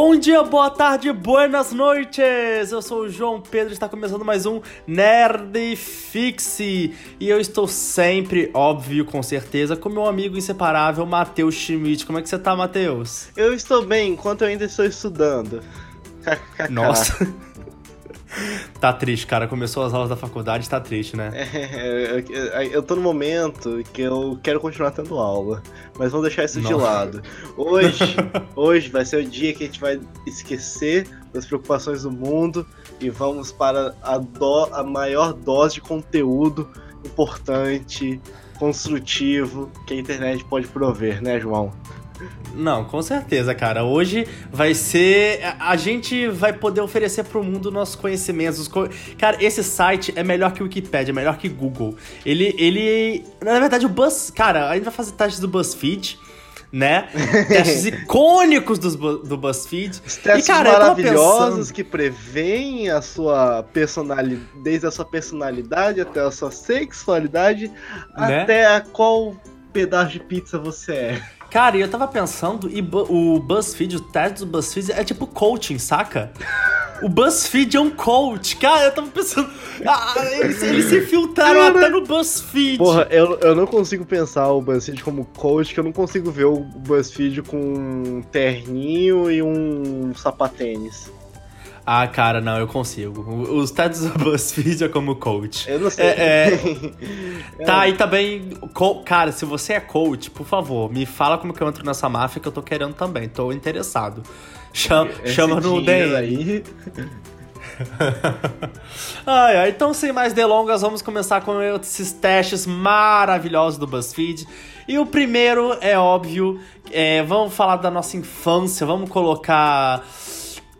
Bom dia, boa tarde, buenas noites! Eu sou o João Pedro e está começando mais um Nerd Fixe. E eu estou sempre, óbvio, com certeza, com meu amigo inseparável, Matheus Schmidt. Como é que você tá, Matheus? Eu estou bem, enquanto eu ainda estou estudando. Nossa. Tá triste, cara. Começou as aulas da faculdade, tá triste, né? É, eu, eu tô no momento que eu quero continuar tendo aula, mas vamos deixar isso Nossa. de lado. Hoje, hoje vai ser o dia que a gente vai esquecer das preocupações do mundo e vamos para a, do, a maior dose de conteúdo importante, construtivo que a internet pode prover, né, João? Não, com certeza, cara. Hoje vai ser. A gente vai poder oferecer pro mundo nossos conhecimentos. Co... Cara, esse site é melhor que o Wikipedia, é melhor que Google. Ele. ele Na verdade, o Buzz. Cara, a gente vai fazer testes do BuzzFeed né? Testes icônicos dos, do BuzzFeed. Os testes e, cara, maravilhosos pensando... que preveem a sua personalidade, desde a sua personalidade até a sua sexualidade, né? até a qual pedaço de pizza você é. Cara, eu tava pensando, e o BuzzFeed, o teste do BuzzFeed é tipo coaching, saca? O BuzzFeed é um coach. Cara, eu tava pensando. Ah, eles, eles se filtraram até no BuzzFeed. Porra, eu, eu não consigo pensar o BuzzFeed como coach, que eu não consigo ver o BuzzFeed com um terninho e um sapatênis. Ah, cara, não, eu consigo. Os testes do BuzzFeed é como coach. Eu não sei. É, é... tá, e também, cara, se você é coach, por favor, me fala como que eu entro nessa máfia que eu tô querendo também. Tô interessado. Chama, chama no DM. Aí. ai, ai, então, sem mais delongas, vamos começar com esses testes maravilhosos do BuzzFeed. E o primeiro é óbvio, é, vamos falar da nossa infância, vamos colocar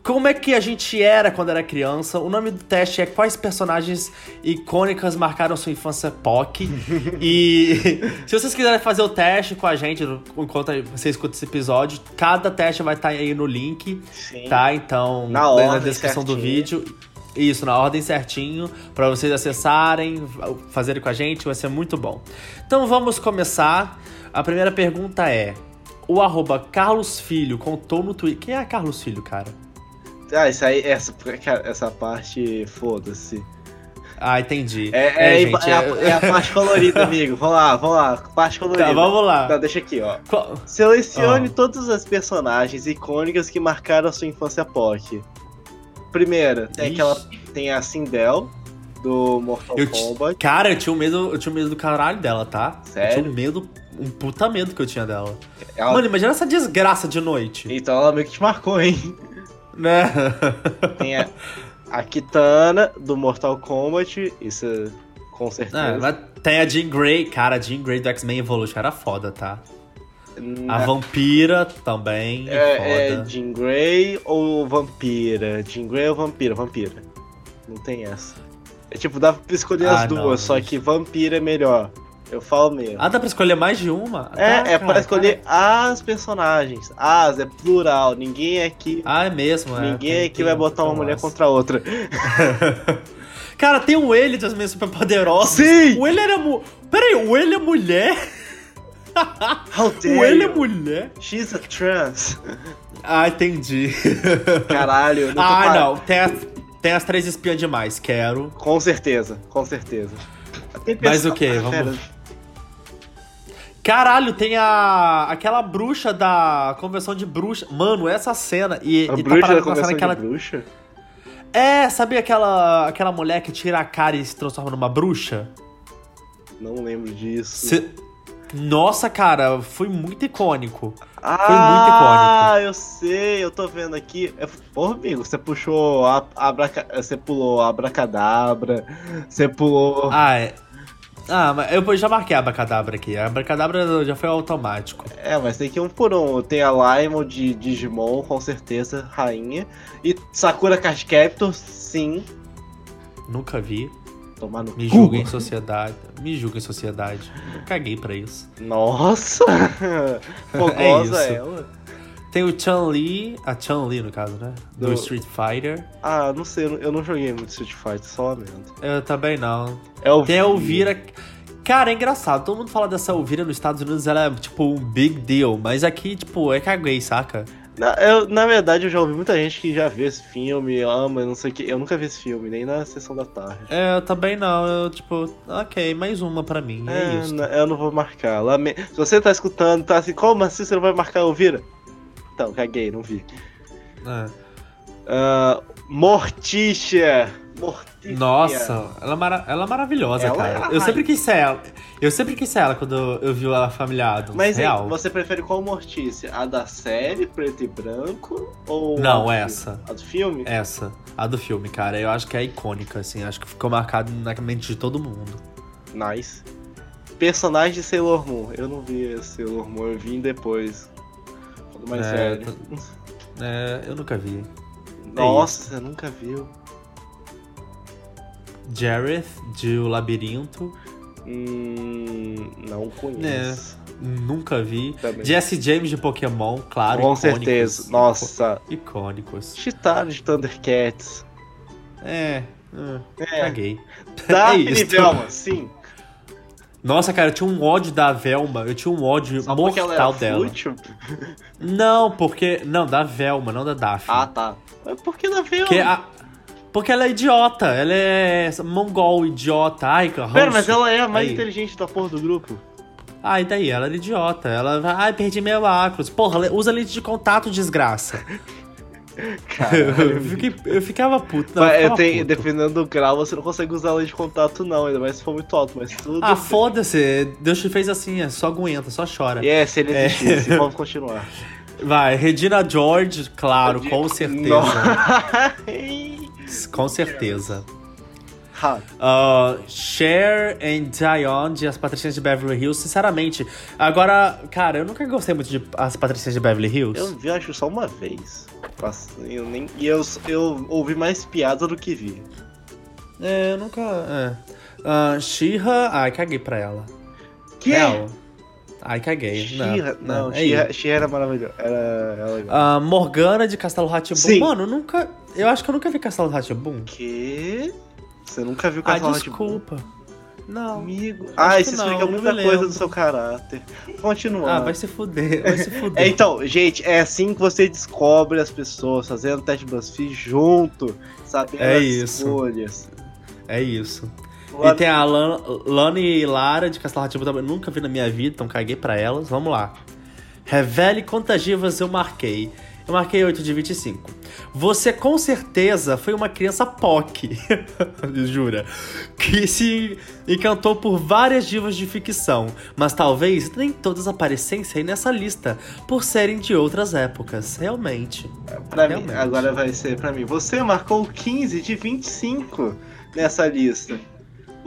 como é que a gente era quando era criança. O nome do teste é Quais personagens icônicas marcaram sua infância POC. e se vocês quiserem fazer o teste com a gente enquanto você escuta esse episódio, cada teste vai estar aí no link, Sim. tá? Então, na, ordem, na descrição certinho. do vídeo. Isso, na ordem certinho, para vocês acessarem, fazerem com a gente, vai ser muito bom. Então vamos começar. A primeira pergunta é: o arroba Carlos Filho contou no Twitter. Quem é Carlos Filho, cara? Ah, isso aí, essa, essa parte, foda-se. Ah, entendi. É, é, é, gente, é, a, é, a, parte colorida, amigo. Vamos lá, vamos lá. Parte colorida. Tá, vamos lá. Tá, deixa aqui, ó. Qual? Selecione oh. todas as personagens icônicas que marcaram a sua infância POC. Primeira, tem aquela. Tem a Sindel, do Mortal eu Kombat. Cara, eu tinha um medo, eu tinha um medo do caralho dela, tá? Sério? Eu tinha um medo, um puta medo que eu tinha dela. Ela... Mano, imagina essa desgraça de noite. Então ela meio que te marcou, hein? Né? Tem a, a Kitana do Mortal Kombat, isso com certeza. É, tem a Jean Grey, cara, a Jean Grey do X-Men Evolution era foda, tá? Na... A Vampira também. É, é Jean Grey ou Vampira? Jean Grey ou Vampira? Vampira. Não tem essa. É tipo, dá pra escolher ah, as duas, não, só que Vampira é melhor. Eu falo mesmo. Ah, dá pra escolher mais de uma? É, tá, é cara, pra escolher cara. as personagens. As, é plural. Ninguém aqui. Ah, é mesmo, é. Ninguém aqui vai botar uma mulher contra a outra. cara, tem o Ele das minhas super poderosas. Sim! O Ele era. Mu... Peraí, o Ele é mulher? How dare o Ele é mulher? She's a trans. Ah, entendi. Caralho. Não ah, não. Tem as, tem as três espiãs demais. Quero. Com certeza, com certeza. Mas o que? Vamos. Caralho, tem a. aquela bruxa da convenção de bruxa. Mano, essa cena. E, a e tá bruxa tá da convenção naquela... de bruxa? É, sabe aquela, aquela mulher que tira a cara e se transforma numa bruxa? Não lembro disso. Cê... Nossa, cara, foi muito icônico. Ah, foi muito icônico. Ah, eu sei, eu tô vendo aqui. É, Porra, amigo, você puxou a, você pulou a abracadabra, você pulou. Ah, é. Ah, mas eu já marquei a Abracadabra aqui. A Abracadabra já foi automático. É, mas tem que ir um por um. Tem a Limo de Digimon, com certeza, rainha. E Sakura Card Captor, sim. Nunca vi. Tomar no Me julga em sociedade. Me julga em sociedade. Eu caguei pra isso. Nossa! Fogosa é ela. Tem o Chun-Li, a Chun-Li no caso, né? Do, Do, Street Fighter. Ah, não sei, eu não joguei muito Street Fighter, só lamento. Eu também não. É o Tem a Elvira. Cara, é engraçado, todo mundo fala dessa Elvira nos Estados Unidos, ela é tipo um big deal, mas aqui, tipo, é caguei, saca? Na, eu, na verdade, eu já ouvi muita gente que já viu esse filme, ama, não sei o que. Eu nunca vi esse filme, nem na sessão da tarde. É, eu também não. Eu, tipo, ok, mais uma pra mim. É, é isso. Eu não vou marcar. Lame... Se você tá escutando, tá assim, como assim você não vai marcar o Vira? Então, caguei, não vi. É. Uh, Morticia! Mortícia. Nossa, ela é, mara ela é maravilhosa, ela cara. É eu sempre quis ser ela. Eu sempre quis ser ela quando eu vi ela familiado. Mas real. Hein, você prefere qual Mortícia? A da série, preto e branco? Ou Não, a essa. A do filme? Essa. A do filme, cara. Eu acho que é icônica, assim. Acho que ficou marcado na mente de todo mundo. Nice. Personagem de Sailor Moon. Eu não vi Sailor Moon, eu vi depois. Quando mais é, velho. É, eu nunca vi. Nossa, é você nunca viu. Jareth, de O Labirinto. Hum, não conheço. É, nunca vi. Também. Jesse James de Pokémon, claro. Com certeza. Nossa. Icônicos. Chitaro de Thundercats. É. é. Caguei. Daphne é Velma, sim. Nossa, cara, eu tinha um ódio da Velma. Eu tinha um ódio Só mortal dela. Fútil? Não, porque. Não, da Velma, não da Daphne. Ah, tá. Mas por que da Velma? Porque a, porque ela é idiota, ela é mongol, idiota, ai, que Pera, mas ela é a mais aí. inteligente da porra do grupo. Ah, e daí? Ela é idiota. Ela vai, ai, perdi meu óculos. Porra, usa lente de contato, desgraça. eu, fiquei, eu, ficava puto. Não, eu, eu tenho, dependendo do grau, você não consegue usar lente de contato, não, ainda mais se for muito alto, mas tudo. Ah, foda-se. Deus te fez assim, é, só aguenta, só chora. É, se ele é. vamos continuar. Vai, Regina George, claro, com certeza. Com certeza. Uh, Cher and Dion de As Patricinhas de Beverly Hills, sinceramente. Agora, cara, eu nunca gostei muito de As Patricinhas de Beverly Hills. Eu vi, acho, só uma vez. Eu nem, e eu, eu ouvi mais piada do que vi. É, eu nunca. É. Uh, She-Ra, ai, caguei pra ela. Que? Real. Ai, caguei. Shira, não, não, é Shira, era maravilhoso. Era, era legal. Uh, Morgana de Castelo Ratibum. Mano, nunca. Eu acho que eu nunca vi Castelo Ratibum. Que? Você nunca viu Castelo ah, desculpa. Não. Amigo. Ah, isso explica não, muita coisa do seu caráter. Continuando. Ah, vai se fuder, vai se fuder. é, então, gente, é assim que você descobre as pessoas, fazendo teste BuzzFeed junto, sabendo é as isso. escolhas. É isso. E tem a Lan, Lani e Lara de Castelo Rativo também. Nunca vi na minha vida, então caguei pra elas. Vamos lá. Revele quantas divas eu marquei. Eu marquei 8 de 25. Você com certeza foi uma criança POC, jura, que se encantou por várias divas de ficção, mas talvez nem todas aparecessem nessa lista, por serem de outras épocas, realmente. Pra realmente. mim, agora vai ser pra mim. Você marcou 15 de 25 nessa lista.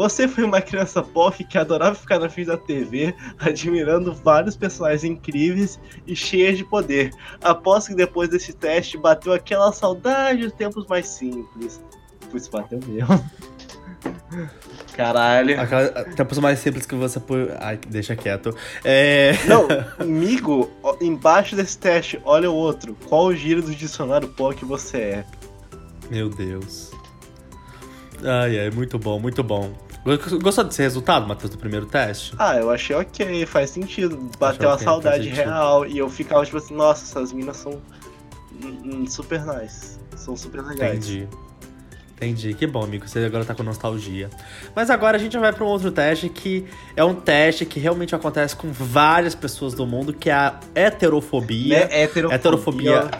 Você foi uma criança POC que adorava ficar na frente da TV, admirando vários personagens incríveis e cheios de poder. Aposto que depois desse teste bateu aquela saudade dos tempos mais simples. Pois bateu mesmo. Caralho. Aquela, tempos mais simples que você. Ai, deixa quieto. É... Não, amigo, embaixo desse teste, olha o outro. Qual o giro do dicionário POC você é? Meu Deus. Ai, ai, muito bom, muito bom. Gostou desse resultado, Matheus, do primeiro teste? Ah, eu achei ok, faz sentido. Bateu a okay, saudade real e eu ficava tipo assim, nossa, essas minas são super nice. São super legais. Entendi. Entendi, que bom, amigo. Você agora tá com nostalgia. Mas agora a gente vai para um outro teste que é um teste que realmente acontece com várias pessoas do mundo, que é a heterofobia. É heterofobia. Heterofobia.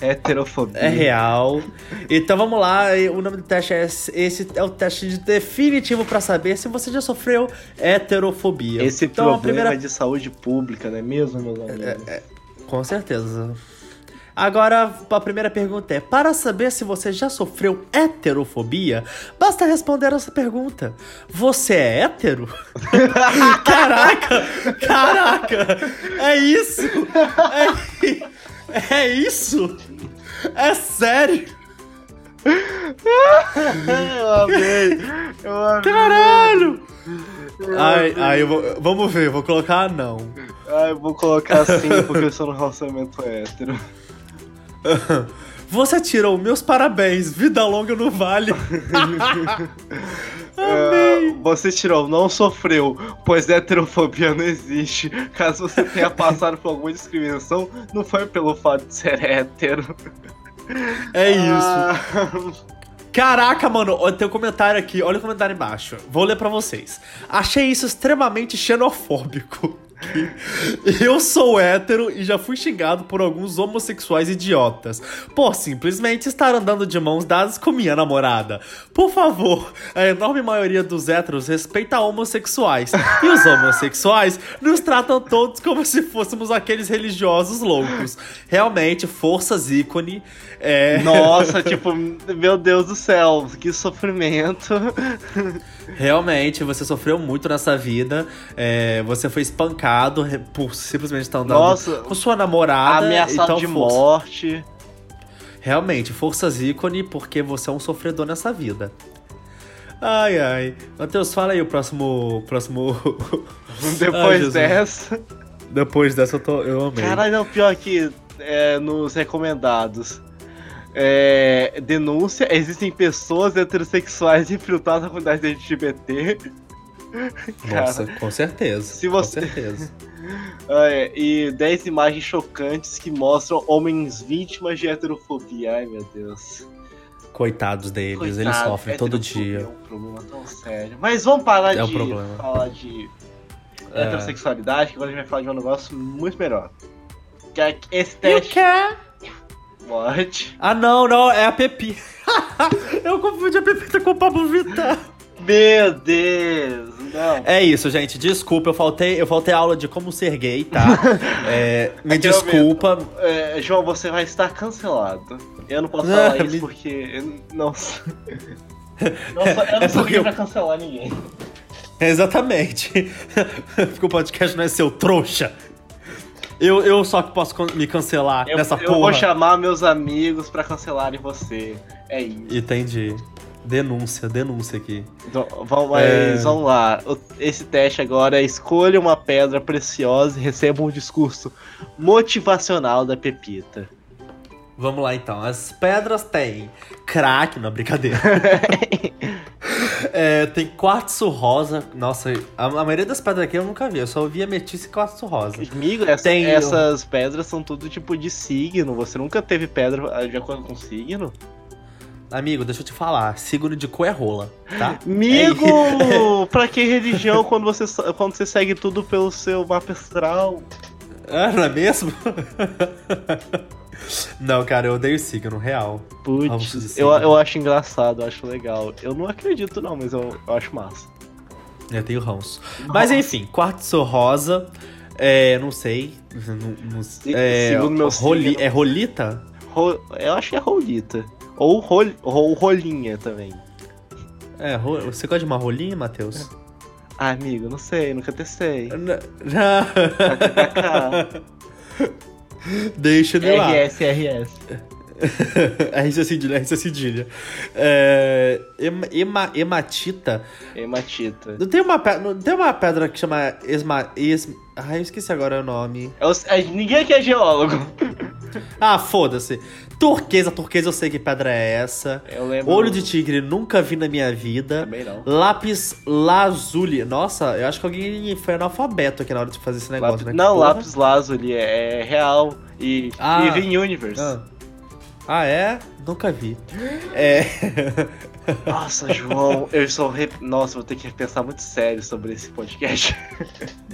Heterofobia. É real. Então vamos lá, o nome do teste é esse, esse é o teste definitivo para saber se você já sofreu heterofobia. Esse então, problema primeira... de saúde pública, não é mesmo, meus amigos? É, é, com certeza. Agora, a primeira pergunta é: para saber se você já sofreu heterofobia, basta responder essa pergunta. Você é hétero? caraca! Caraca! É isso! É, é isso! É sério! Eu amei! Eu amei! Caralho! Ai, ai, vou, vamos ver, vou colocar não. Ai, eu vou colocar sim, porque eu sou no relacionamento hétero. Você tirou meus parabéns, vida longa no vale. Amei. Vo- Você tirou, não sofreu, pois heterofobia não existe. Caso você tenha passado por alguma discriminação, não foi pelo fato de ser hétero. É isso. Ah, Caraca, mano, tem um comentário aqui, olha o comentário embaixo. Vou ler pra vocês. Achei isso extremamente xenofóbico. Eu sou hétero e já fui xingado por alguns homossexuais idiotas por simplesmente estar andando de mãos dadas com minha namorada. Por favor, a enorme maioria dos héteros respeita homossexuais e os homossexuais nos tratam todos como se fôssemos aqueles religiosos loucos. Realmente, forças ícone. É... Nossa, tipo, meu Deus do céu, que sofrimento. Realmente, você sofreu muito nessa vida. é, você foi espancado por simplesmente estar andando Nossa, com sua namorada. ameaçado então, de força- morte. Realmente, forças ícone, porque você é um sofredor nessa vida. Ai, ai. Matheus, fala aí o próximo. próximo... Ai, Depois Jesus. dessa. Depois dessa eu, tô, eu amei. Caralho, não, pior que é, nos recomendados. É, denúncia: existem pessoas heterossexuais infiltradas na comunidade LGBT. Nossa, com certeza. Se você- Com certeza. É, e 10 imagens chocantes que mostram homens vítimas de heterofobia. Ai meu Deus. Coitados deles, eles Coitado, sofrem todo dia. É um problema tão sério. Mas vamos parar É um de problema. falar de É. heterossexualidade, que agora a gente vai falar de um negócio muito melhor. Que é esse You teste pode. Ah, não, não, é a Pepi. eu confundi a Pepita com o Pablo Vittar. Meu Deus, não. É isso, gente. Desculpa, eu faltei, eu faltei aula de como ser gay, tá? É, me Aqui é desculpa. É, João, você vai estar cancelado. Eu não posso Ah, falar isso me- porque. Não, eu não É sou quem eu- pra cancelar ninguém. Exatamente. Porque o podcast não é seu trouxa. Eu, eu só que posso me cancelar Eu, nessa eu porra. vou chamar meus amigos pra cancelarem você. É isso. Entendi. Denúncia, denúncia aqui. Então, vamos, É. vamos lá. Esse teste agora é escolha uma pedra preciosa e receba um discurso motivacional da Pepita. Vamos lá então. As pedras têm crack, não, brincadeira. É, tem quartzo rosa. Nossa, a, a maioria das pedras aqui eu nunca vi. Eu só ouvi ametista e quartzo rosa. Amigo, essa- Tenho. essas pedras são tudo tipo de signo. Você nunca teve pedra ah, de acordo com signo? Amigo, deixa eu te falar. Signo de cu é rola, tá? Amigo! pra que religião quando você, quando você segue tudo pelo seu mapa astral? Ah, não é mesmo? não, cara, eu odeio signo, real. Putz, eu, eu acho engraçado, eu acho legal. Eu não acredito não, mas eu, eu acho massa. Eu tenho ranço. Mas enfim, quartzo rosa. É, não sei. Não, não- é, segundo meu roli- signo. é rolita? Ro- eu acho que é rolita. Ou, rol, ou rolinha também. É, ro- você gosta de uma rolinha, Matheus? Ah, amigo, não sei, nunca testei. N- Deixa ele lá. RS, RS. RC cedilha, RC cedilha. É, ema- ema- hematita. Hematita. Não tem, uma pedra, não tem uma pedra que chama esma... Es... Ai, eu esqueci agora o nome. É os- é, ninguém aqui é geólogo. Ah, foda-se. Turquesa, turquesa eu sei que pedra é essa. Eu lembro. Olho de tigre nunca vi na minha vida. Também não. Lápis lazuli. Nossa, eu acho que alguém foi analfabeto aqui na hora de fazer esse negócio, Lápis- né? não, porra. lápis lazuli é, é real. E Ah. vive em Universe. Ah. Ah, é? Nunca vi. É. Nossa, João, eu sou. Re... Nossa, vou ter que pensar muito sério sobre esse podcast.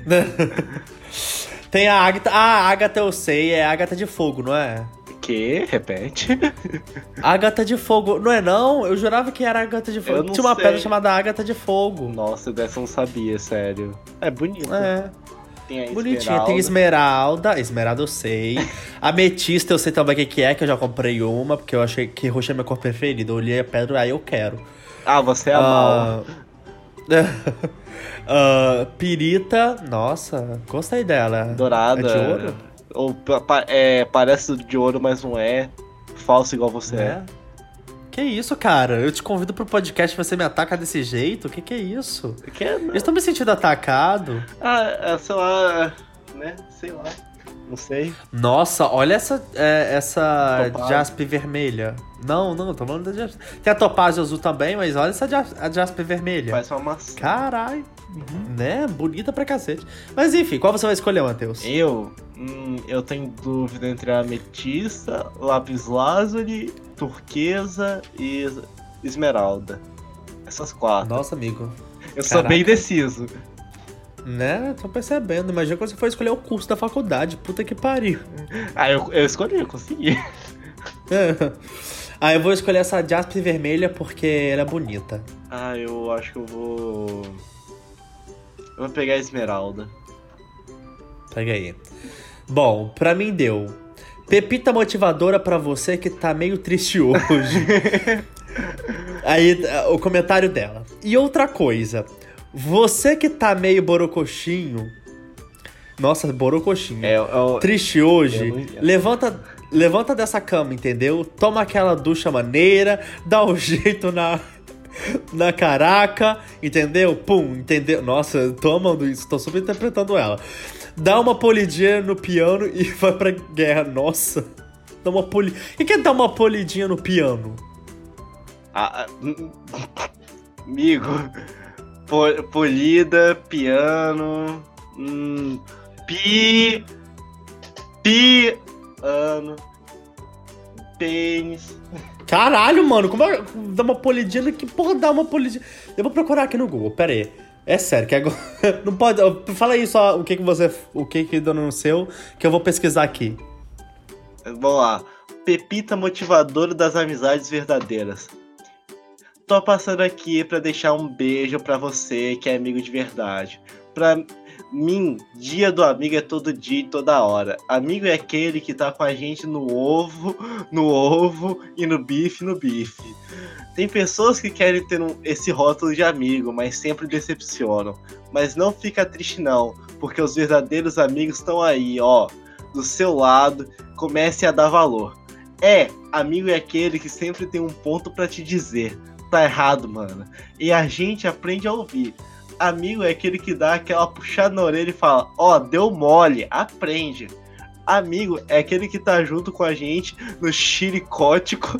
Tem a Agatha. Ah, a Agatha eu sei, é Agatha de Fogo, não é? Que? Repete. Agatha de Fogo, não é não? Eu jurava que era Agatha de Fogo. Tinha uma sei. pedra chamada Agatha de Fogo. Nossa, dessa eu não sabia, sério. É bonito. É, Tem a bonitinha. Tem esmeralda. Esmeralda eu sei. Ametista eu sei também o que é, que eu já comprei uma, porque eu achei que roxo é minha cor preferida. Eu olhei a pedra, aí eu quero. Ah, você é a mal. Ah, pirita, nossa, gostei dela. Dourada. É de ouro? Ou é, parece de ouro, mas não é. Falso igual você é. É. Que isso, cara? Eu te convido pro podcast e você me ataca desse jeito? Que que é isso? Que é, Eu estou me sentindo atacado. ah, é, sei lá, né? Sei lá. Não sei. Nossa, olha essa, é, essa jaspe vermelha. Não, não, tô falando da jaspe. Tem a topázio azul também, mas olha essa jas- a jaspe vermelha. Parece uma maçã. Caralho. Né? Bonita pra cacete. Mas enfim, qual você vai escolher, Matheus? Eu? Hum, eu tenho dúvida entre a ametista, lápis lazuli, turquesa e esmeralda. Essas quatro. Nossa, amigo. eu sou caraca. bem indeciso. Né? Tô percebendo. Imagina quando você for escolher o curso da faculdade. Puta que pariu. Ah, eu, eu escolhi, eu consegui. ah, eu vou escolher essa jaspe vermelha porque ela é bonita. Ah, eu acho que eu vou. Eu vou pegar a esmeralda. Pega aí. Bom, pra mim deu. Pepita motivadora pra você que tá meio triste hoje. aí, o comentário dela. E outra coisa. Você que tá meio borocoxinho. Nossa, borocoxinho. É, é o- Triste hoje. Eu não- Levanta, levanta dessa cama, entendeu? Toma aquela ducha maneira. Dá um jeito na. Na caraca, entendeu? Pum, entendeu? Nossa, tô amando isso, tô super interpretando ela. Dá uma polidinha no piano e vai pra guerra. Nossa. Dá uma poli... O que é dar uma polidinha no piano? Ah, ah, amigo, po- polida, piano, hum, pi, piano, pênis. Caralho, mano, como é... Dá uma polidinha no... Que porra dá uma polidinha? Eu vou procurar aqui no Google, pera aí. É sério, que agora... Não pode... Fala aí só o que que você... O que que seu, que eu vou pesquisar aqui. Vamos lá. Pepita motivadora das amizades verdadeiras. Tô passando aqui pra deixar um beijo pra você que é amigo de verdade. Pra mim, dia do amigo é todo dia e toda hora. Amigo é aquele que tá com a gente no ovo, no ovo e no bife, no bife. Tem pessoas que querem ter um- esse rótulo de amigo, mas sempre decepcionam. Mas não fica triste não, porque os verdadeiros amigos estão aí, ó, do seu lado comece a dar valor. É, amigo é aquele que sempre tem um ponto pra te dizer. Tá errado, mano. E a gente aprende a ouvir. Amigo é aquele que dá aquela puxada na orelha e fala: Ó, deu mole, aprende. Amigo é aquele que tá junto com a gente no xiricótico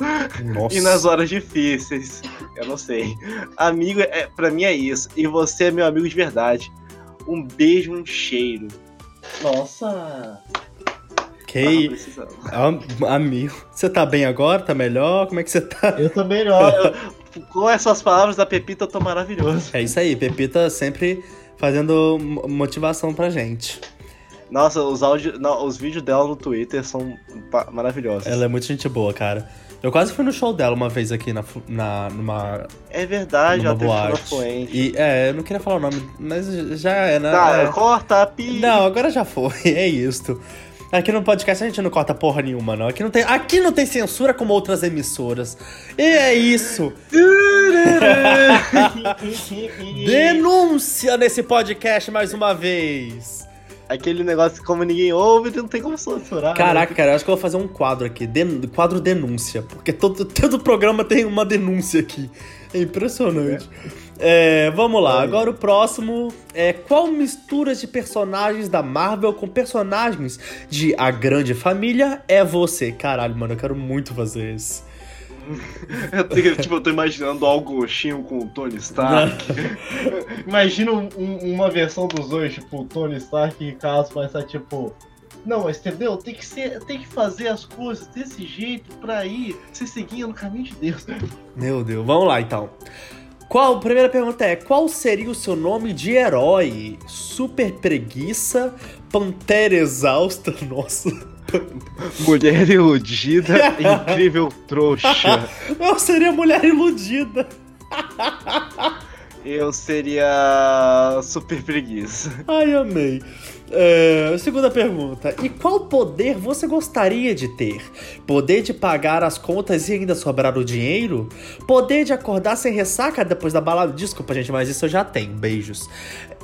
Nossa. e nas horas difíceis. Eu não sei. Amigo, é, pra mim é isso. E você é meu amigo de verdade. Um beijo, um cheiro. Nossa. Ok. amigo, você tá bem agora? Tá melhor? Como é que você tá? Eu tô melhor. Eu- com essas palavras da Pepita, eu tô maravilhoso. É isso aí, Pepita sempre fazendo mo- motivação pra gente. Nossa, os, áudio, não, os vídeos dela no Twitter são maravilhosos. Ela é muito gente boa, cara. Eu quase fui no show dela uma vez aqui na, na, numa, É verdade, numa ela teve boate. fluente. E, é, eu não queria falar o nome, mas já é, né? Tá, É. corta a pi. Não, agora já foi, é isto. Aqui no podcast a gente não corta porra nenhuma, não. Aqui não tem, aqui não tem censura como outras emissoras. E é isso. Denúncia nesse podcast mais uma vez. Aquele negócio que como ninguém ouve, não tem como censurar. né? Caraca, cara, eu acho que eu vou fazer um quadro aqui, den- quadro denúncia, porque todo, todo programa tem uma denúncia aqui. É impressionante. É, vamos lá, agora o próximo é qual mistura de personagens da Marvel com personagens de A Grande Família é você? Caralho, mano, eu quero muito fazer isso. Eu, tipo, eu tô imaginando algo Gostinho com o Tony Stark. Imagina um- um- uma versão dos dois, tipo, o Tony Stark e Carlos vai estar tipo. Não, mas entendeu? Tem que, ser, tem que fazer as coisas desse jeito pra ir, se seguir no caminho de Deus. Meu Deus, vamos lá então. Qual, primeira pergunta é: qual seria o seu nome de herói? Super preguiça, Pantera exausta, nossa. Mulher iludida, incrível trouxa. Eu seria mulher iludida. Eu seria super preguiça. Ai, amei. É, segunda pergunta. E qual poder você gostaria de ter? Poder de pagar as contas e ainda sobrar o dinheiro? Poder de acordar sem ressaca depois da balada? Desculpa, gente, mas isso eu já tenho. Beijos.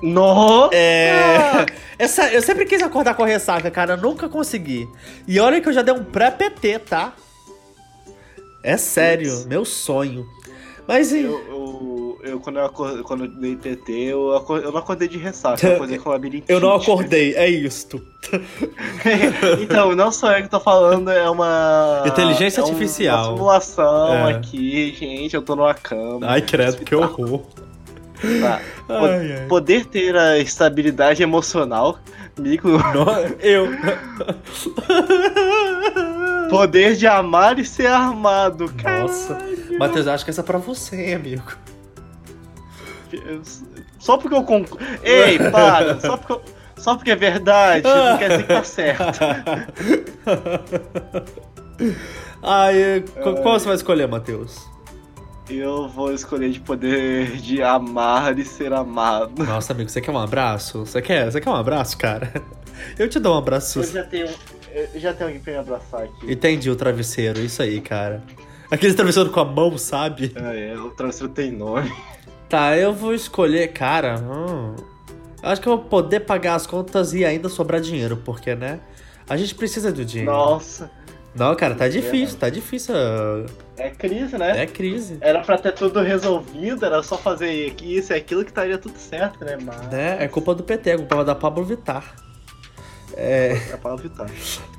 Nossa! É. Essa, eu sempre quis acordar com ressaca, cara. Nunca consegui. E olha que eu já dei um pré-PT, tá? É sério, Putz. meu sonho. Mas e. Eu, eu, eu, quando, eu acordei, quando eu dei TT, eu, acor- eu não acordei de ressaca, eu acordei com labirintite. Eu não acordei, é isto. então, não sou eu que tô falando, é uma. Inteligência é um- artificial. Uma simulação É. aqui, gente. Eu tô numa cama. Ai, credo, que hospital. horror. Tá. Ai, ai. Poder ter a estabilidade emocional, amigo. No- Eu. Poder de amar e ser armado. Nossa. Matheus, acho que essa é pra você, amigo. Só porque eu concordo. Ei, para! Só porque, eu- só porque é verdade, não quer dizer que tá certo. Ai, qu- qual você vai escolher, Matheus? Eu vou escolher de poder de amar e ser amado. Nossa, amigo, você quer um abraço? Você quer, você quer um abraço, cara? Eu te dou um abraço. Eu já tenho, eu já tenho alguém pra me abraçar aqui. Entendi o travesseiro, isso aí, cara. Aquele travesseiro com a mão, sabe? Ah, é, o travesseiro tem nome. Tá, eu vou escolher, cara. hum, acho que eu vou poder pagar as contas e ainda sobrar dinheiro, porque, né? A gente precisa do dinheiro. Nossa, Não, cara, tá difícil, tá difícil. é crise, né? É crise. Era pra ter tudo resolvido, era só fazer isso e aquilo que estaria tudo certo, né? Mas. Né? É culpa do PT, é culpa da Pablo Vittar. É. É pra evitar.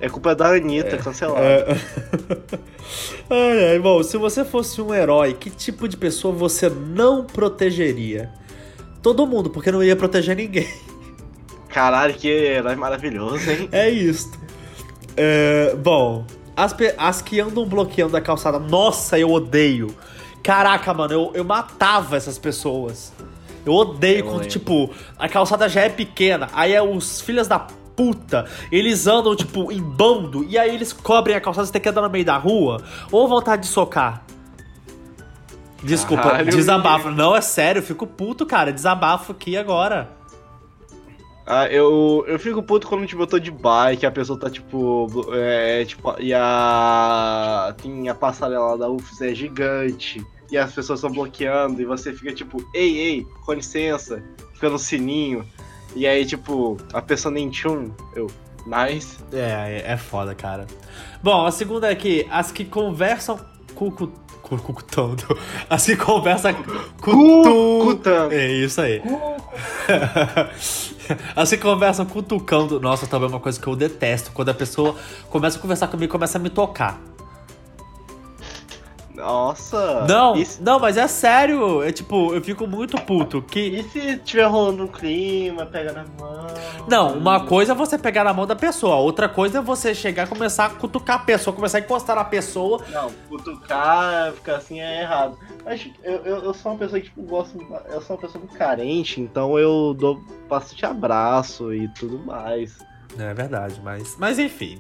É culpa da Anitta, cancelada. É. ai, ai, bom, se você fosse um herói, que tipo de pessoa você não protegeria? Todo mundo, porque não ia proteger ninguém. Caralho, que herói maravilhoso, hein? É isto. É, bom, as, as que andam bloqueando a calçada, nossa, eu odeio. Caraca, mano, eu, eu matava essas pessoas. Eu odeio Eu quando, lembro. tipo, a calçada já é pequena, aí é os filhos da puta, eles andam, tipo, em bando, e aí eles cobrem a calçada, você tem que andar no meio da rua, ou vontade de socar. Desculpa, Caralho, desabafo. Não, é sério, eu fico puto, cara. Desabafo aqui agora. Ah, eu, eu fico puto quando tipo, eu tô de bike, a pessoa tá tipo. É, tipo, e a. Tem a passarela da UFS é gigante. E as pessoas estão bloqueando, e você fica tipo, ei, ei, com licença, fica no sininho. E aí, tipo, a pessoa nem tchum, eu, nice. É, é, foda, cara. Bom, a segunda é que as que conversam com cu- cu- cucutando. As que conversam. Cucutando. É isso aí. As que conversam cutucando. Nossa, também é uma coisa que eu detesto. Quando a pessoa começa a conversar comigo começa a me tocar. Nossa. Não, não, mas é sério. É tipo, eu fico muito puto. Que. e se tiver rolando um clima, pega na mão? Não, uma coisa é você pegar na mão da pessoa, outra coisa é você chegar e começar a cutucar a pessoa, começar a encostar na pessoa. Não, cutucar, ficar assim é errado. Mas eu, eu, eu sou uma pessoa que, tipo, gosto. Eu sou uma pessoa muito carente, então eu dou bastante abraço e tudo mais. É verdade, mas. Mas enfim.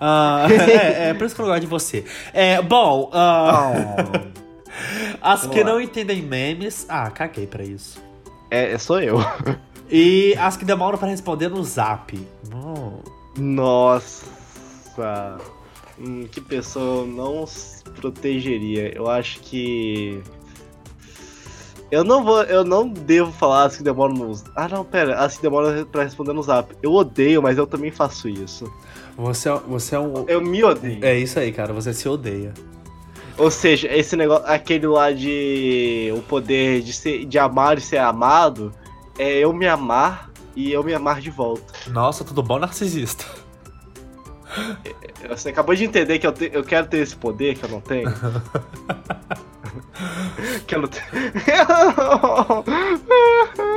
Ah, é, é por isso que eu gosto de você. É, bom, ah, as Vamos que lá. não entendem memes. Ah, caguei pra isso. É, sou eu. E as que demoram pra responder no zap. Hum. Nossa. Hum, que pessoa eu não protegeria. Eu acho que. Eu não vou. Eu não devo falar as que demoram no. Ah não, pera, as que demoram pra responder no zap. Eu odeio, mas eu também faço isso. Você, é- você é um. Eu me odeio. É isso aí, cara. Você se odeia. Ou seja, esse negócio, aquele lá de o poder de, ser, de amar e ser amado, é eu me amar e eu me amar de volta. Nossa, tudo bom, narcisista? Você acabou de entender que eu, te- eu quero ter esse poder que eu não tenho? que eu não tenho.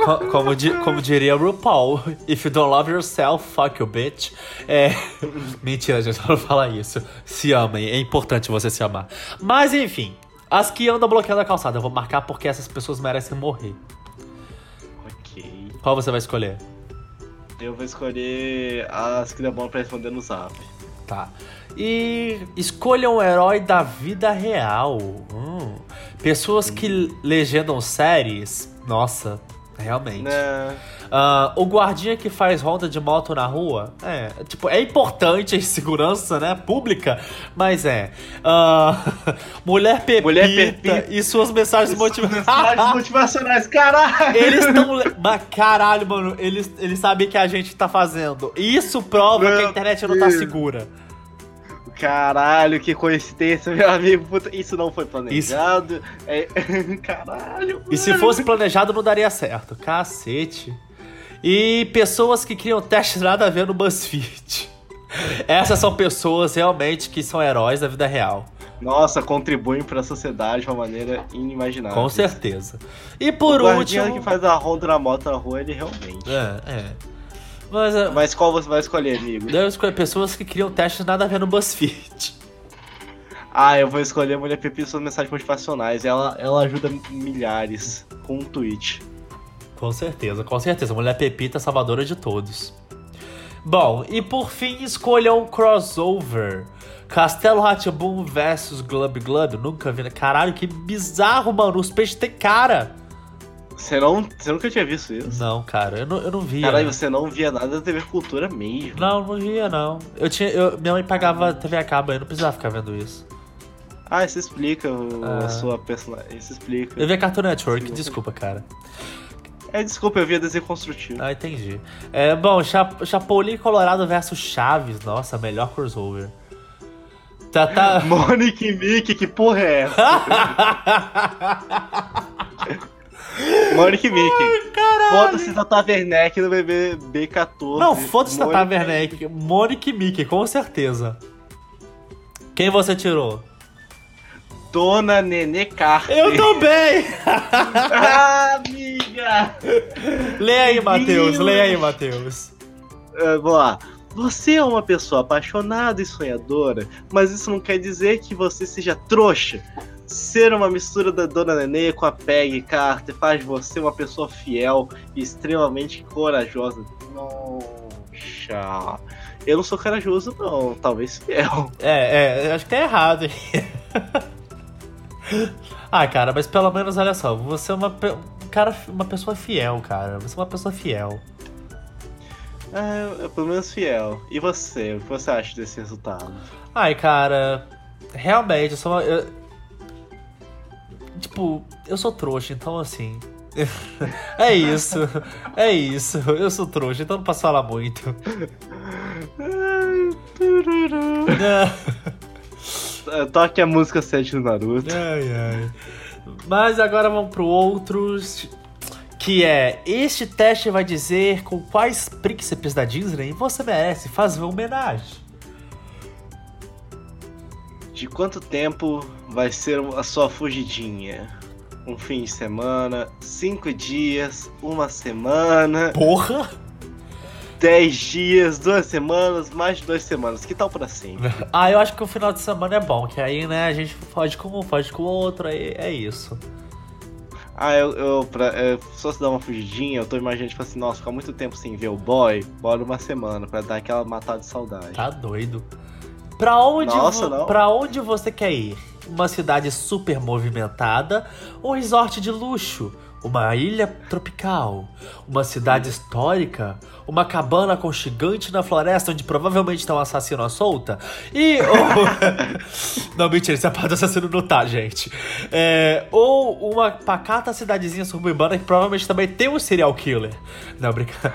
Co- Como, di- como diria o RuPaul, if you don't love yourself, fuck you, bitch. É. Mentira, gente, não falar isso. Se amem, é importante você se amar. Mas enfim, as que andam bloqueando a calçada, eu vou marcar porque essas pessoas merecem morrer. ok. Qual você vai escolher? Eu vou escolher as que demoram pra responder no zap. Tá. E escolha um herói da vida real. Hum. Pessoas que legendam séries. Nossa, realmente. Né? Ah, o guardinha que faz ronda de moto na rua, é, tipo, é importante em segurança, né, pública, mas é. Ah, mulher pepita Mulher pepita. e suas mensagens motivacionais. Mensagens motivacionais, caralho! Eles estão. Caralho, mano, eles, eles sabem que a gente tá fazendo. Isso prova que a internet não tá Deus. segura. Caralho, que coincidência, meu amigo. Puta, isso não foi planejado. Isso... É... Caralho. Mano. E se fosse planejado, não daria certo. Cacete. E pessoas que criam testes nada a ver no BuzzFeed. Essas são pessoas realmente que são heróis da vida real. Nossa, contribuem para a sociedade de uma maneira inimaginável. Com certeza. E por o último. que faz a ronda na moto na rua, ele realmente. É, é. Mas, é, Mas qual você vai escolher, amigo? Eu escolho pessoas que criam testes nada a ver no BuzzFeed. Ah, eu vou escolher a Mulher Pepita suas mensagens motivacionais. Ela, ela ajuda milhares com um tweet. Com certeza, com certeza. Mulher Pepita salvadora de todos. Bom, e por fim escolham um crossover. Castelo Ratibum versus Glub Glub. Nunca vi. Caralho, que bizarro, mano. Os peixes têm cara. Você, não, você nunca tinha visto isso? Não, cara, eu não, eu não via. Caralho, você não via nada da TV Cultura mesmo. Não, não via, não. Eu tinha, eu, minha mãe pagava TV a cabo, eu não precisava ficar vendo isso. Ah, isso explica o, ah. a sua personagem. Isso explica. Eu via Cartoon Network, desculpa, cara. É, desculpa, eu via desenho construtivo. Ah, entendi. É, bom, Chapolin Colorado versus Chaves. Nossa, melhor crossover. Tá, tá... Monique e Mickey, que porra é essa? Monique Mickey. Foda-se Tata Werneck no BBB 14. Não, foda-se Tata Werneck. Monique Mickey, com certeza. Quem você tirou? Dona Nenê Carter. Eu também! ah, amiga! Lê aí, Matheus, lê aí, Matheus. Uh, vamos lá. Você é uma pessoa apaixonada e sonhadora, mas isso não quer dizer que você seja trouxa. Ser uma mistura da Dona Nenê com a Peggy Carter faz de você uma pessoa fiel e extremamente corajosa. Nossa. Eu não sou corajoso, não. Talvez fiel. É, é, acho que tá errado. ah, cara, mas pelo menos olha só, você é uma, um cara, uma pessoa fiel, cara. Você é uma pessoa fiel. É, pelo menos fiel. E você? O que você acha desse resultado? Ai, cara, realmente, eu sou uma, eu, Tipo, eu sou trouxa, então assim. é isso, é isso. Eu sou trouxa, então não posso falar muito. Toque a música 7 do Naruto. Ai, ai. Mas agora vamos pro outro. Que é: Este teste vai dizer com quais príncipes da Disney você merece fazer uma homenagem. De quanto tempo vai ser a sua fugidinha? Um fim de semana, cinco dias, uma semana. Porra! 10 dias, duas semanas, mais de duas semanas. Que tal pra sempre? ah, eu acho que o final de semana é bom, que aí, né, a gente pode com um, pode com o outro, aí é isso. Ah, eu, eu, pra, eu só se dar uma fugidinha, eu tô imaginando, tipo assim, nossa, ficar muito tempo sem ver o boy, bora uma semana, pra dar aquela matada de saudade. Tá doido. Pra onde, nossa, não. pra onde você quer ir? Uma cidade super movimentada, um resort de luxo, uma ilha tropical, uma cidade histórica, uma cabana aconchegante na floresta onde provavelmente tem um assassino à solta e ou... não mentira, esse é a assassino não tá, gente. É... ou uma pacata cidadezinha suburbana que provavelmente também tem um serial killer. Não, brincadeira.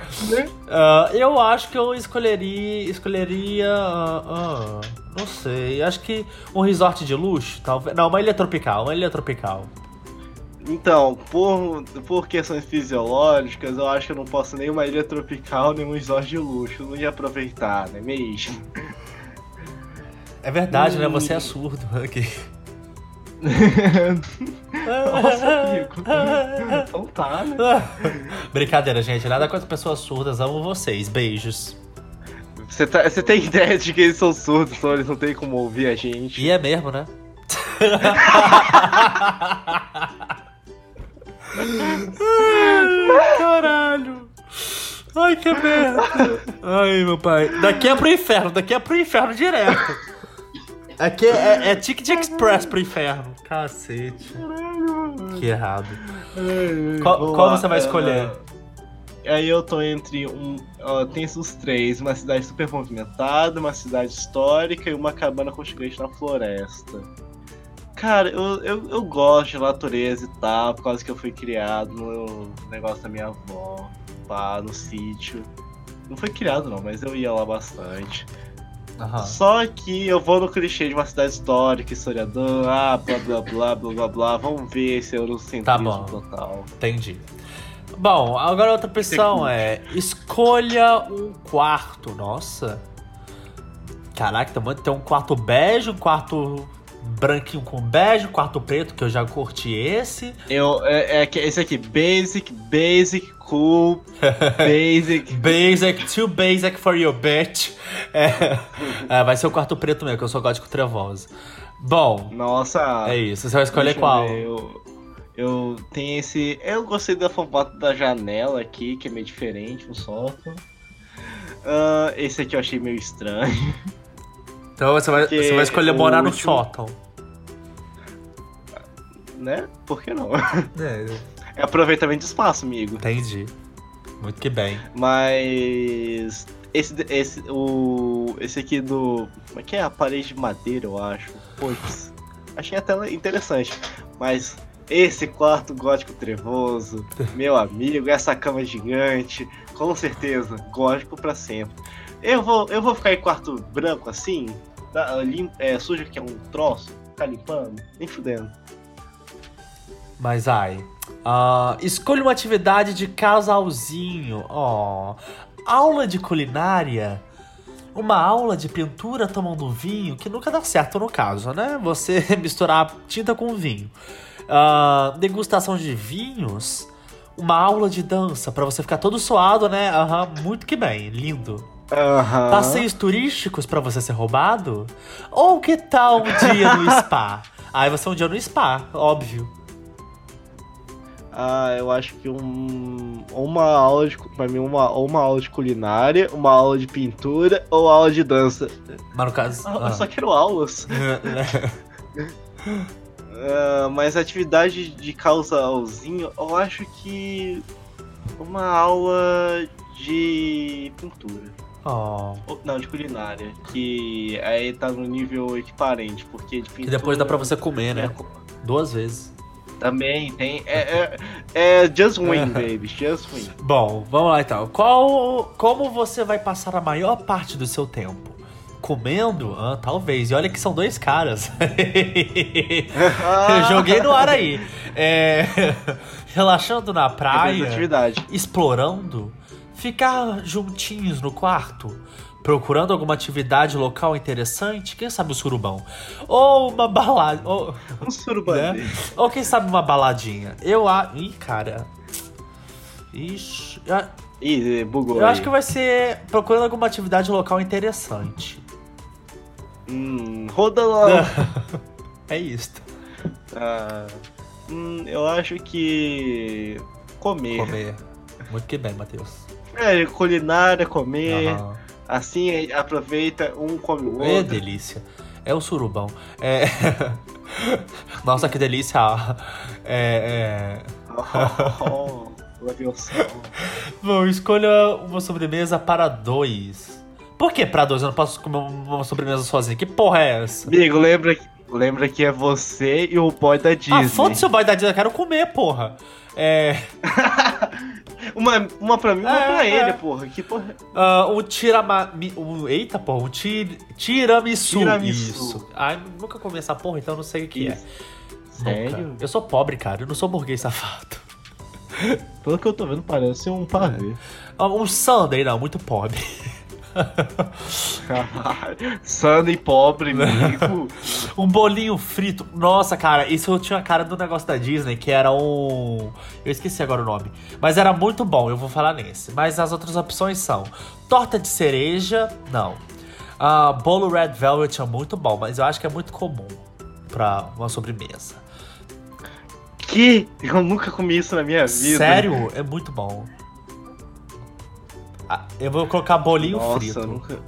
Uh, eu acho que eu escolheria escolheria uh, uh, não sei, acho que um resort de luxo, talvez. Não, uma ilha tropical, uma ilha tropical. Então, por, por questões fisiológicas, eu acho que eu não posso nem uma ilha tropical, nem um resort de luxo. não ia aproveitar, não é mesmo? É verdade, hum. né? Você é surdo aqui. Nossa, amigo. Então tá, né? Brincadeira, gente. Nada contra pessoas surdas. Amo vocês. Beijos. Você, tá, tem ideia de que eles são surdos, então eles não tem como ouvir a gente. E é mesmo, né? Ai, caralho. Ai, que merda. Ai, meu pai. Daqui é pro inferno, daqui é pro inferno direto. Aqui é, é, é Ticket Express pro inferno. Cacete. Que errado. Qual, qual você vai escolher? É, aí eu tô entre um. Ó, tem esses três: uma cidade super movimentada, uma cidade histórica e uma cabana conchegante na floresta. Cara, eu, eu, eu gosto de natureza e tal, por causa que eu fui criado no negócio da minha avó, lá no sítio. Não foi criado não, mas eu ia lá bastante. Aham. Só que eu vou no clichê de uma cidade histórica, historiador, ah, blá blá blá blá blá blá. Vamos ver esse eurocentrismo Tá bom. total. Entendi. Bom, agora outra Você é escolha um quarto. Nossa. Caraca, tem um- tem um quarto bege, um quarto branquinho com bege, quarto preto, que eu já curti esse. Eu, é, é que- esse aqui, basic, basic, cool, basic. Basic, too basic for your bitch. É, é, vai ser o quarto preto mesmo, que eu sou gótico trevoso. Bom, Nossa. é isso. Você vai escolher eu qual? ver, Eu, eu tenho esse. Eu gostei da formato da janela aqui, que é meio diferente, um sótão. Ah, esse aqui eu achei meio estranho. Então você vai, Porque você vai escolher morar no último- sótão. Né? Por que não? É, É aproveitamento de espaço, amigo. entendi. Muito que bem. Mas. Esse, esse, o, esse aqui do. Como é que é? A parede de madeira, eu acho. Putz. Achei até interessante. Mas esse quarto gótico trevoso, meu amigo, essa cama gigante, com certeza, gótico pra sempre. Eu vou, eu vou ficar em quarto branco assim, tá, lim, é, sujo que é um troço, ficar limpando, nem fudendo. Mas ai. ah, escolha uma atividade de casalzinho. Ó. aula de culinária. Uma aula de pintura tomando vinho, que nunca dá certo no caso, né? Você misturar tinta com vinho. Ah, degustação de vinhos. Uma aula de dança, pra você ficar todo suado, né? Aham, muito que bem, lindo. Aham. Passeios turísticos pra você ser roubado? Ou que tal um dia no spa? Aí você é um dia no spa, óbvio. Ah, eu acho que um, uma aula de, pra mim, uma, uma aula de culinária, uma aula de pintura ou aula de dança. Mas no caso. Ah, ah. Eu só quero aulas. Ah, mas atividade de casalzinho, eu acho que uma aula de pintura. Oh, Não, de culinária. Que aí tá no nível equiparente, porque de pintura... que depois dá pra você comer, né? é, Duas vezes. Também tem. É, é, é just win, baby. Just win. Bom, vamos lá então. Qual, como você vai passar a maior parte do seu tempo? Comendo? Ah, talvez. E olha que são dois caras. Eu joguei no ar aí. É, relaxando na praia. Atividade. explorando, ficar juntinhos no quarto, procurando alguma atividade local interessante, quem sabe o surubão, ou uma balada, ou, Um surubante. né? ou quem sabe uma baladinha. Eu a, ih, cara, Ixi, eu- Ih, bugou eu aí. acho que vai ser procurando alguma atividade local interessante. Hum, roda lá. É isso. Ah, hum, eu acho que. Comer. Comer. Muito que bem, Matheus. É, culinária, comer. Aham. Assim aproveita, um come o É outro. delícia. É o surubão. É... Nossa, que delícia. É, é... Oh, Leviosa. Bom, escolha uma sobremesa para dois. Por que para dois? Eu não posso comer uma sobremesa sozinho. Que porra é essa? Amigo, lembra, que- lembra que é você e o boy da Disney. Ah, foda-se o boy da Disney, eu quero comer, porra. É. Uma, uma pra mim, uma É, pra é. ele, porra. Que porra. ah, um tirama... Um, eita, porra. Um tir... tiramisu. Tiramisu. Isso. Ai, nunca comi essa porra, então eu não sei o que Isso. é. Sério? Nunca. Eu sou pobre, cara. Eu não sou burguês safado. Pelo que eu tô vendo, parece um pavê. Ah, Um sundae, não. Muito pobre. Caralho. Sunday pobre, amigo. Um bolinho frito. Nossa, cara, isso tinha a cara do negócio da Disney, que era um. Eu esqueci agora o nome. Mas era muito bom, eu vou falar nesse. Mas as outras opções são: torta de cereja, não. Ah, bolo Red Velvet é muito bom, mas eu acho que é muito comum pra uma sobremesa. que? Eu nunca comi isso na minha vida. Sério? É muito bom. Ah, eu vou colocar bolinho Nossa, frito. nunca.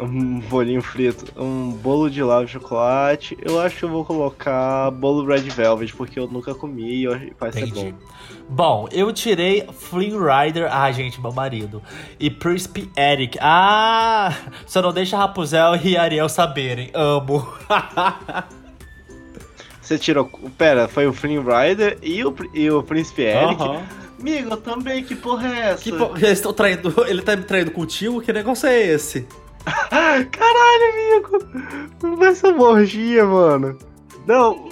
Um bolinho frito. Um bolo de lava de chocolate. Eu acho que eu vou colocar bolo Red Velvet, porque eu nunca comi e vai ser bom. Bom, eu tirei Flynn Rider. Ah, gente, meu marido. E Príncipe Eric. Ah! Só não deixa Rapunzel e Ariel saberem. Amo. Você tirou. Pera, foi o Flynn Rider e o, e o Príncipe Eric. Amigo, eu também, que porra é essa? Que po- Eles estão traindo. Ele tá me traindo contigo? Que negócio é esse? Caralho, amigo! Não vai ser uma orgia, mano. Não,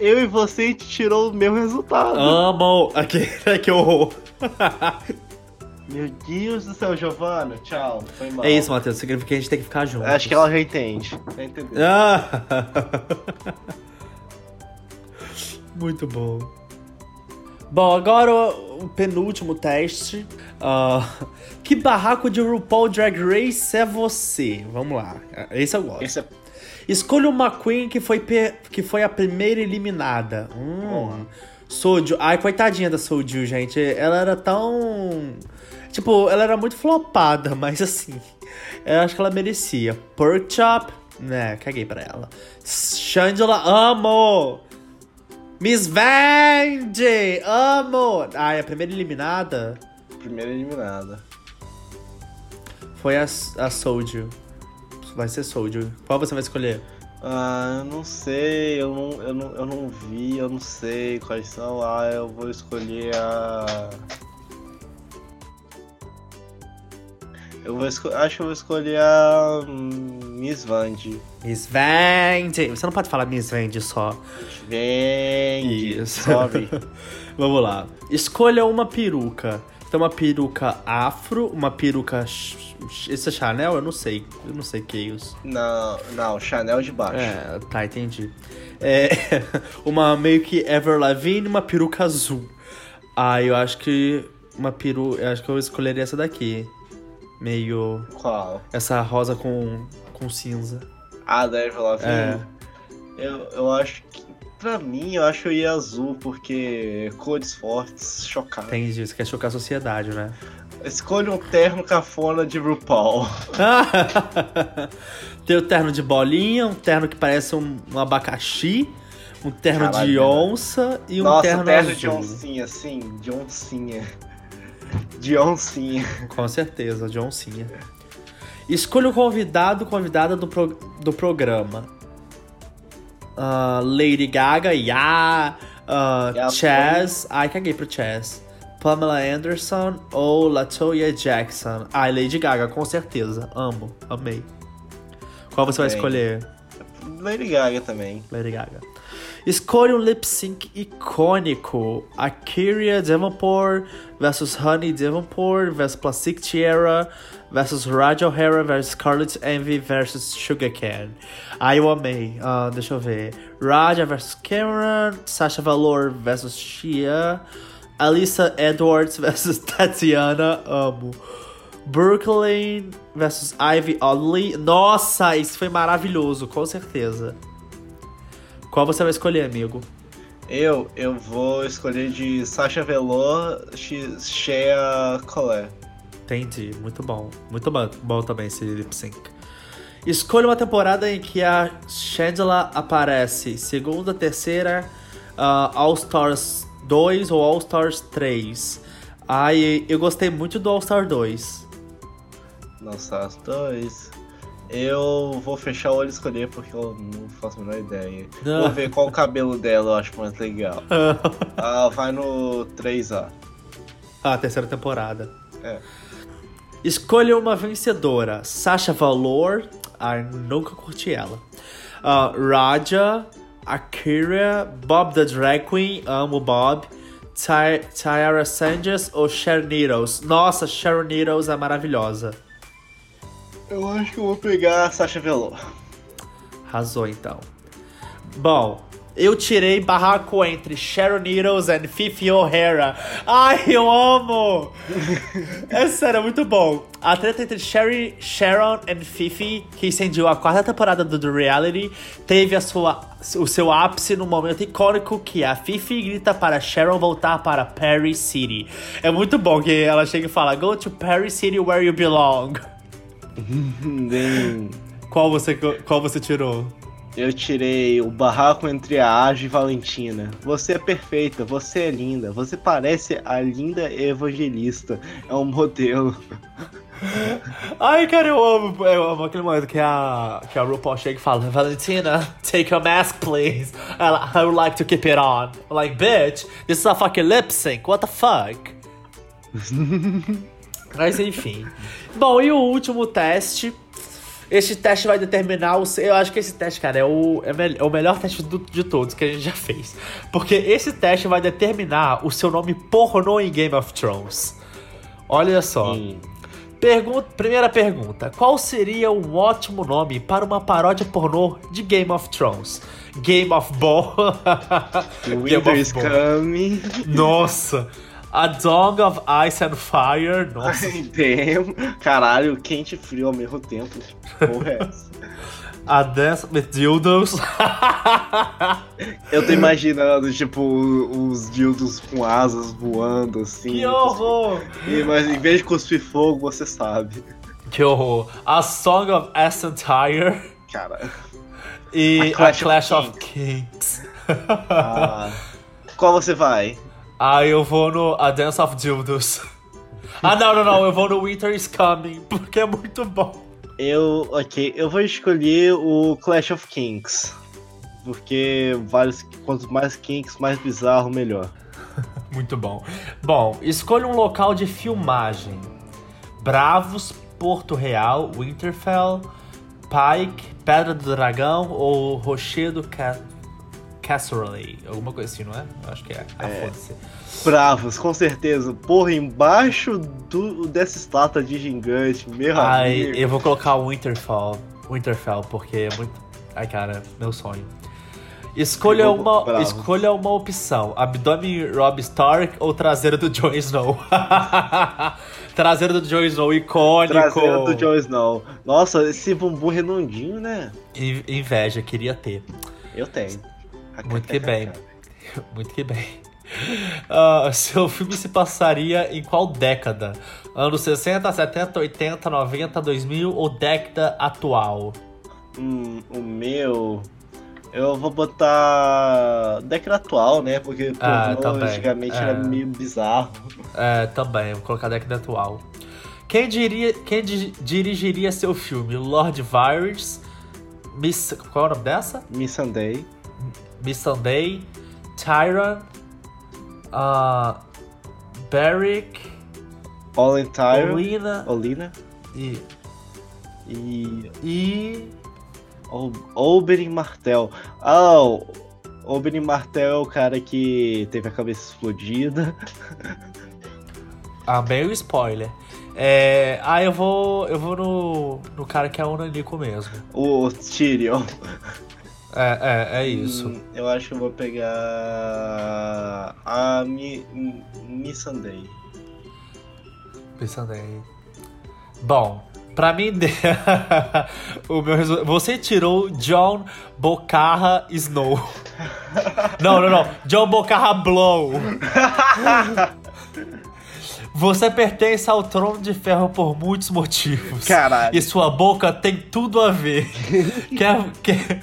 eu e você a gente tirou o mesmo resultado. Amo! Aqui, que horror. Meu Deus do céu, Giovana. Tchau. Foi mal. É isso, Matheus. Significa que a gente tem que ficar junto. Acho que ela já entende. Já entendeu. Ah! Muito bom. Bom, agora o, penúltimo teste. Ah, que barraco de RuPaul Drag Race é você? Vamos lá. Esse eu gosto. Esse é... Escolha uma Queen que foi, pe- que foi a primeira eliminada. Hum. Soju. Ai, coitadinha da Soju, gente. Ela era tão. Tipo, ela era muito flopada, mas assim. Eu acho que ela merecia. Pork Chop. Né, caguei pra ela. Shangela, amo! Miss Vandy, amo! Ai, a primeira eliminada Primeira eliminada. foi a, a Soju. Vai ser Soju. Qual você vai escolher? Ah, eu não sei, eu não, eu, não, eu não vi, eu não sei quais são. Ah, eu vou escolher a. Eu vou. Acho que eu vou escolher a hum, Miss Vandy. Miss Vandy. Você não pode falar Miss Vandy só. Isso. Sorry. Vamos lá. Escolha uma peruca. Tem uma peruca afro, uma peruca. Esse é Chanel? Eu não sei. Eu não sei que é isso. não, não, Chanel de baixo. É, tá, entendi. É, uma meio que Ever Lavigne e uma peruca azul. Ah, eu acho que uma peru, eu acho que eu escolheria essa daqui. Meio Qual? essa rosa com com cinza. Ah, da Avril? É. Eu, eu acho que. Pra mim, eu acho que eu ia azul, porque cores fortes, chocado. Entendi, você quer chocar a sociedade, né? Escolha um terno cafona de RuPaul. Tem o terno de bolinha, um terno que parece um, um abacaxi, um terno de Caralho, onça e um Nossa, terno, terno azul. de oncinha, sim, de oncinha. De oncinha. Com certeza, de oncinha. Escolha o convidado, convidada do, pro- do programa. Ah, Lady Gaga, yeah. Ah, Yeah, Chaz, ai, caguei pro Chaz. Pamela Anderson ou Latoya Jackson? Ai, Lady Gaga, com certeza. Amo, amei. Qual você vai escolher? Lady Gaga também. Lady Gaga. Escolha um lip sync icônico. Akira Davenport versus Honey Davenport versus Plastic Tiara versus Raja O'Hara versus Scarlet Envy versus Sugarcane. Ai, eu amei. Ah, deixa eu ver. Raja versus Cameron. Sasha Valor versus Shia. Alyssa Edwards versus Tatiana. Amo. Brooklyn versus Ivy Oddly. Nossa, isso foi maravilhoso, com certeza. Qual você vai escolher, amigo? Eu, eu vou escolher de Sasha Velour, Shea Colette. Entendi, muito bom. Muito bom, bom também esse lip sync. Escolha uma temporada em que a Shangela aparece. Segunda, terceira, ah, All Stars 2 ou All Stars 3. Ai, eu gostei muito do All Star 2. Nossa, as dois. Eu vou fechar o olho e escolher porque eu não faço a menor ideia. Ah. Vou ver qual o cabelo dela eu acho mais legal. Ah, vai no 3A. Ah, terceira temporada. É. Escolha uma vencedora. Sasha Valor. Ai, nunca curti ela. Ah, Raja. Akira. Bob the Drag Queen. Amo Bob. Ty Tyara Sanders ou Sharon Needles. Nossa, Sharon Needles é maravilhosa. Eu acho que eu vou pegar a Sasha Velour. Arrasou então. Bom, eu tirei barraco entre Sharon Needles e Fifi O'Hara. Ai, eu amo! é sério, é muito bom. A treta entre Sherry, Sharon e Fifi, que incendiou a quarta temporada do The Reality, teve a sua, o seu ápice no momento icônico que a Fifi grita para Sharon voltar para Perry City. É muito bom que ela chega e fala: Go to Perry City where you belong. Nem- Qual você, qual você tirou? Eu tirei o barraco entre a Aja e Valentina. Você é perfeita, você é linda, você parece a linda evangelista. É um modelo. Ai, cara, eu amo, eu amo aquele momento que a, que a RuPaul chega e fala Valentina, take your mask, please. Ela, I would like to keep it on. I'm like, bitch, this is a fucking lip sync, what the fuck? Mas enfim. Bom, e o último teste Esse teste vai determinar o. Eu acho que esse teste, cara, é o, é, é o melhor teste do- de todos que a gente já fez. Porque esse teste vai determinar o seu nome pornô em Game of Thrones. Olha só. Hum. Pergunta, primeira pergunta: Qual seria um ótimo nome para uma paródia pornô de Game of Thrones? Game of Ball. Winter is coming. Nossa. A Dog of Ice and Fire. Nossa. Damn. Caralho, quente e frio ao mesmo tempo. Porra, é essa? A Dance with Dildos. Eu tô imaginando, tipo, os dildos com asas voando assim. que horror! E, mas em vez de cuspir fogo, você sabe. Que horror. A Song of Ice and Fire. Cara. E A Clash a Clash of of Kings. Ah, qual você vai? Ah, eu vou no A Dance of Dildos. Ah, não, não, não. Eu vou no Winter is Coming, porque é muito bom. Eu, ok, eu vou escolher o Clash of Kings. Porque vários, quanto mais Kings, mais bizarro, melhor. Muito bom. Bom, escolha um local de filmagem: Bravos, Porto Real, Winterfell, Pike, Pedra do Dragão ou Rochedo Ca Casserole. Alguma coisa assim, não é? Eu acho que é. Ah, É. Bravos, com certeza. Porra, embaixo do, dessa estátua de gigante, meu Ai, amigo. eu vou colocar o Winterfell. Winterfell, porque é muito. Ai, cara, meu sonho. Escolha Eu uma, bravo. escolha uma opção: abdômen Rob Stark ou traseiro do Jon Snow? traseiro do Jon Snow, icônico. Traseiro do Jon Snow. Nossa, esse bumbum redondinho, né? In- Inveja, queria ter. Eu tenho. Muito que bem. Muito que bem. Ah, seu filme se passaria em qual década? Anos 60, 70, 80, 90, 2000 ou década atual? Hum, o meu. Eu vou botar. década atual, né? Porque Ah, pornô também. antigamente É. era meio bizarro. É, também, vou colocar década atual. Quem, diria, quem di- dirigiria seu filme? Lord Varys, Miss. Qual é o nome dessa? Miss Sunday. Miss Sunday, Tyron, uh, Barrick, Olin Tyre. Olina Olina. e. E. e Oberyn Martel. Ah, o Oberyn Martel é o cara que teve a cabeça explodida. Ah, meio spoiler. É, ah, eu vou. Eu vou no. no cara que é o Nanico mesmo. O Tyrion. É, é, é isso. Hum, eu acho que eu vou pegar. A Mi, Miss Sunday. Pensando aí. Bom, pra mim. o meu resu- Você tirou John Bocarra Snow. não, não, não. John Bocarra Blow. Você pertence ao trono de ferro por muitos motivos. Caralho. E sua boca tem tudo a ver. quer, quer,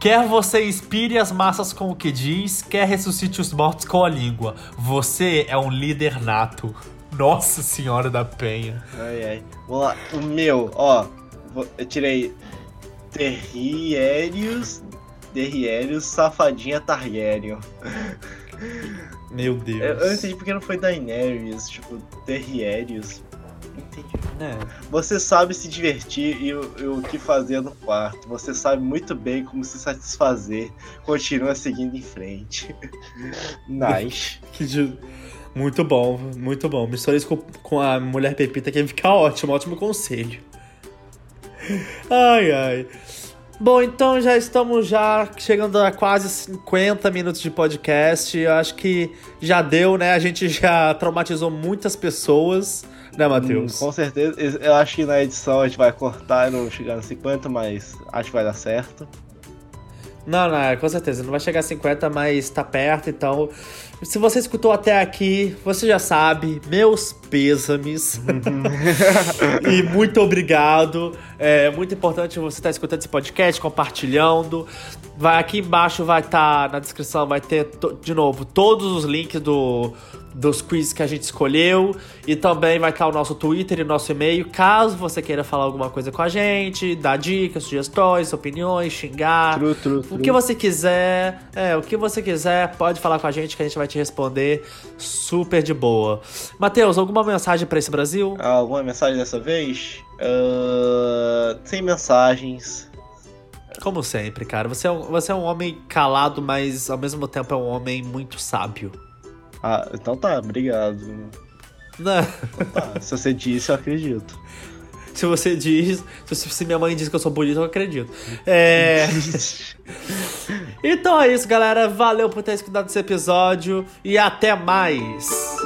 quer você inspire as massas com o que diz, quer ressuscite os mortos com a língua. Você é um líder nato. Nossa Senhora da Penha. Ai, ai. Vamos lá. O meu, ó. Eu tirei Terrierius. Terrierius, Safadinha Targaryen. Meu Eu, Deus. eu não entendi porque não foi Daenerys, tipo, Terrierius. Entendi. É. Você sabe se divertir e o, e o que fazer no quarto. Você sabe muito bem como se satisfazer. Continua seguindo em frente. nice. Muito bom, muito bom. Mistura isso com, com a mulher pepita que fica ótimo, ótimo conselho. Ai, ai. Bom, então já estamos já chegando a quase 50 minutos de podcast. Eu acho que já deu, né? A gente já traumatizou muitas pessoas, né, Matheus? Hum, com certeza. Eu acho que na edição a gente vai cortar e não chegar nos 50, mas acho que vai dar certo. Não, não, é, com certeza. Não vai chegar a 50, mas tá perto, então. Se você escutou até aqui, você já sabe, meus pêsames. e muito obrigado. É muito importante você estar escutando esse podcast, compartilhando. Vai aqui embaixo, vai estar na descrição, vai ter de novo todos os links do, dos quizzes que a gente escolheu. E também vai estar o nosso Twitter e o nosso e-mail. Caso você queira falar alguma coisa com a gente, dar dicas, sugestões, opiniões, xingar. True, true, O true. que você quiser, é, o que você quiser, pode falar com a gente que a gente vai te responder super de boa. Matheus, alguma mensagem pra esse Brasil? Alguma mensagem dessa vez? Ah, sem mensagens. Como sempre, cara. Você é, um, você é um homem calado, mas ao mesmo tempo é um homem muito sábio. Ah, então tá, obrigado. Não. Então tá, se você disse, eu acredito. Se você diz. Se, se minha mãe diz que eu sou bonito, eu acredito. É. então é isso, galera. Valeu por ter escutado esse episódio e até mais.